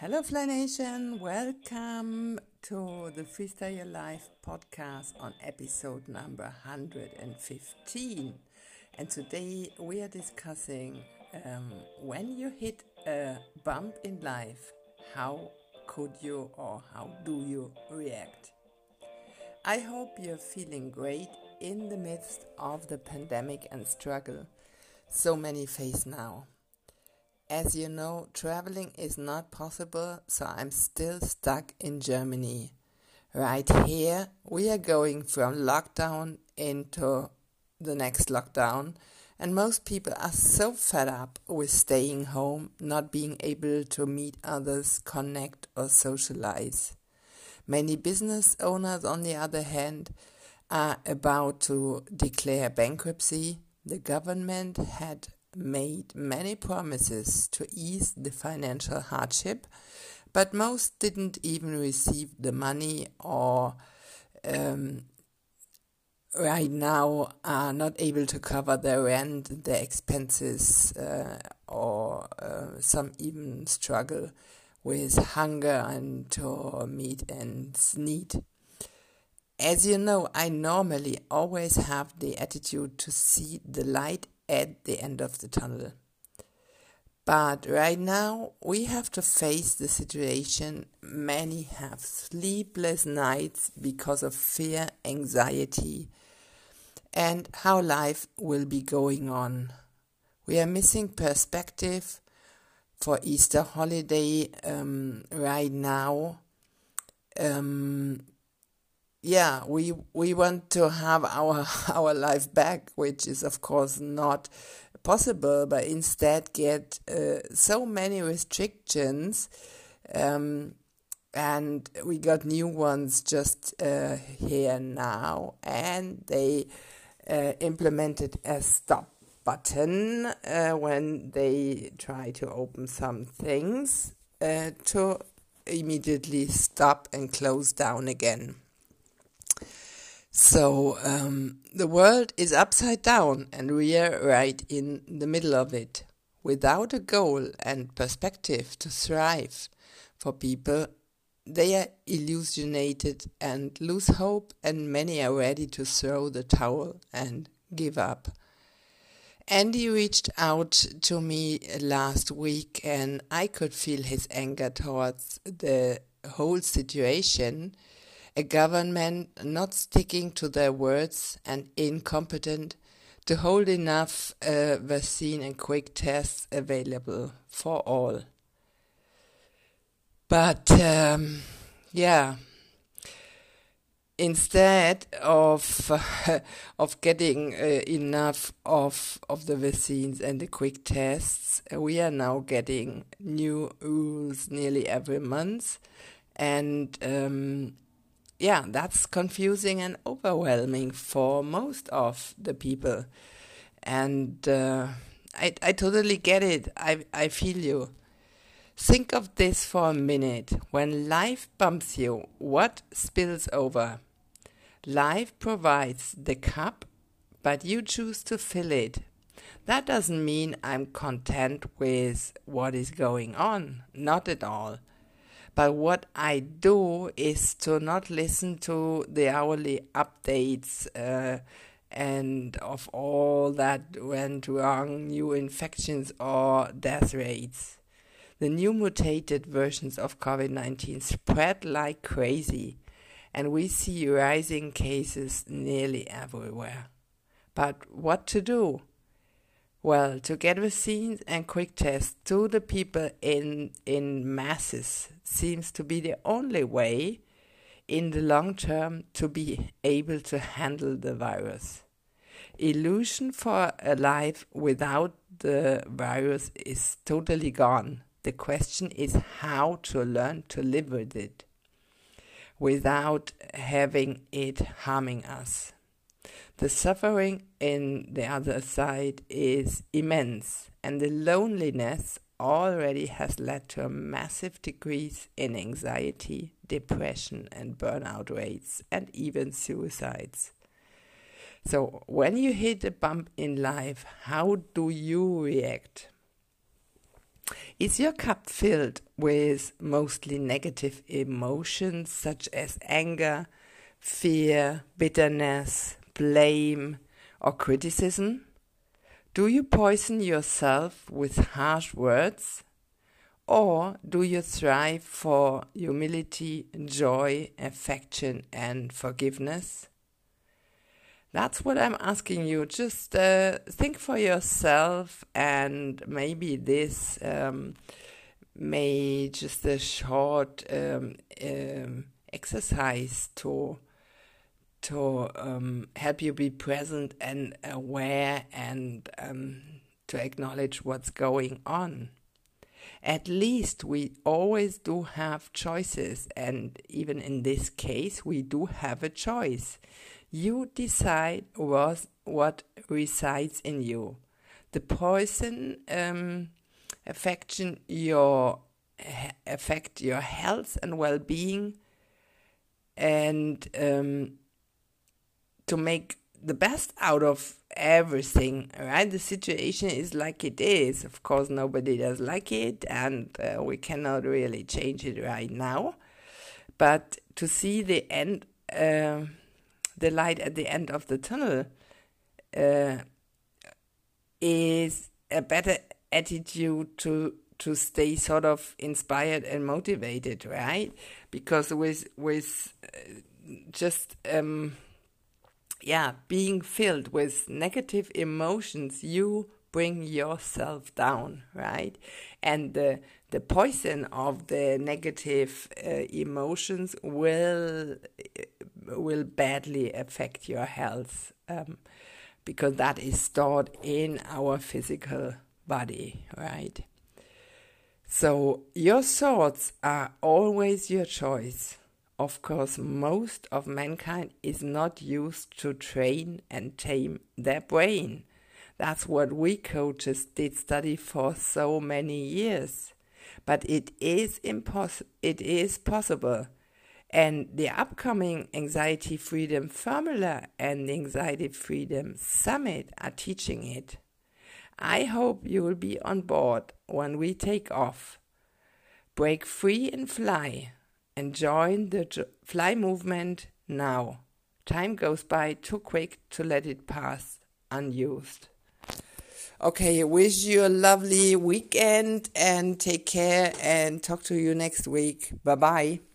Hello, Fly Nation. Welcome to the Freestyle Your Life podcast on episode number 115. And today we are discussing um, when you hit a bump in life, how could you or how do you react? I hope you're feeling great in the midst of the pandemic and struggle so many face now. As you know, traveling is not possible, so I'm still stuck in Germany. Right here, we are going from lockdown into the next lockdown, and most people are so fed up with staying home, not being able to meet others, connect, or socialize. Many business owners, on the other hand, are about to declare bankruptcy. The government had made many promises to ease the financial hardship, but most didn't even receive the money or um, right now are not able to cover their rent, their expenses, uh, or uh, some even struggle with hunger and to meet ends need. As you know, I normally always have the attitude to see the light at the end of the tunnel. But right now, we have to face the situation. Many have sleepless nights because of fear, anxiety, and how life will be going on. We are missing perspective for Easter holiday um, right now. Um, yeah, we we want to have our our life back, which is of course not possible, but instead get uh, so many restrictions, um, and we got new ones just uh, here now, and they uh, implemented a stop button uh, when they try to open some things uh, to immediately stop and close down again. So um, the world is upside down, and we are right in the middle of it. Without a goal and perspective to thrive for people, they are illusionated and lose hope, and many are ready to throw the towel and give up. Andy reached out to me last week, and I could feel his anger towards the whole situation a government not sticking to their words and incompetent to hold enough uh, vaccine and quick tests available for all. But um, yeah, instead of uh, of getting uh, enough of of the vaccines and the quick tests, we are now getting new rules nearly every month, and um, yeah, that's confusing and overwhelming for most of the people. And uh, I, I totally get it. I, I feel you. Think of this for a minute. When life bumps you, what spills over? Life provides the cup, but you choose to fill it. That doesn't mean I'm content with what is going on. Not at all. But what I do is to not listen to the hourly updates uh, and of all that went wrong, new infections or death rates. The new mutated versions of COVID 19 spread like crazy, and we see rising cases nearly everywhere. But what to do? Well, to get vaccines and quick tests to the people in in masses seems to be the only way in the long term to be able to handle the virus. Illusion for a life without the virus is totally gone. The question is how to learn to live with it without having it harming us. The suffering in the other side is immense, and the loneliness already has led to a massive decrease in anxiety, depression, and burnout rates, and even suicides. So, when you hit a bump in life, how do you react? Is your cup filled with mostly negative emotions such as anger, fear, bitterness, blame, or criticism? Do you poison yourself with harsh words? Or do you thrive for humility, joy, affection, and forgiveness? That's what I'm asking you. Just uh, think for yourself, and maybe this um, may just a short um, um, exercise to to um, help you be present and aware and um, to acknowledge what's going on. At least we always do have choices, and even in this case, we do have a choice. You decide what, what resides in you. The poison um, affection your affect your health and well-being, and um, to make the best out of everything, right? The situation is like it is. Of course, nobody does like it, and uh, we cannot really change it right now. But to see the end, uh, the light at the end of the tunnel, uh, is a better attitude to to stay sort of inspired and motivated, right? Because with with uh, just um, yeah, being filled with negative emotions, you bring yourself down, right? And the the poison of the negative uh, emotions will will badly affect your health um, because that is stored in our physical body, right? So your thoughts are always your choice. Of course, most of mankind is not used to train and tame their brain. That's what we coaches did study for so many years. But it is impos- it is possible. And the upcoming Anxiety Freedom Formula and Anxiety Freedom Summit are teaching it. I hope you will be on board when we take off. Break free and fly and join the fly movement now. Time goes by too quick to let it pass unused. Okay, wish you a lovely weekend and take care and talk to you next week. Bye bye.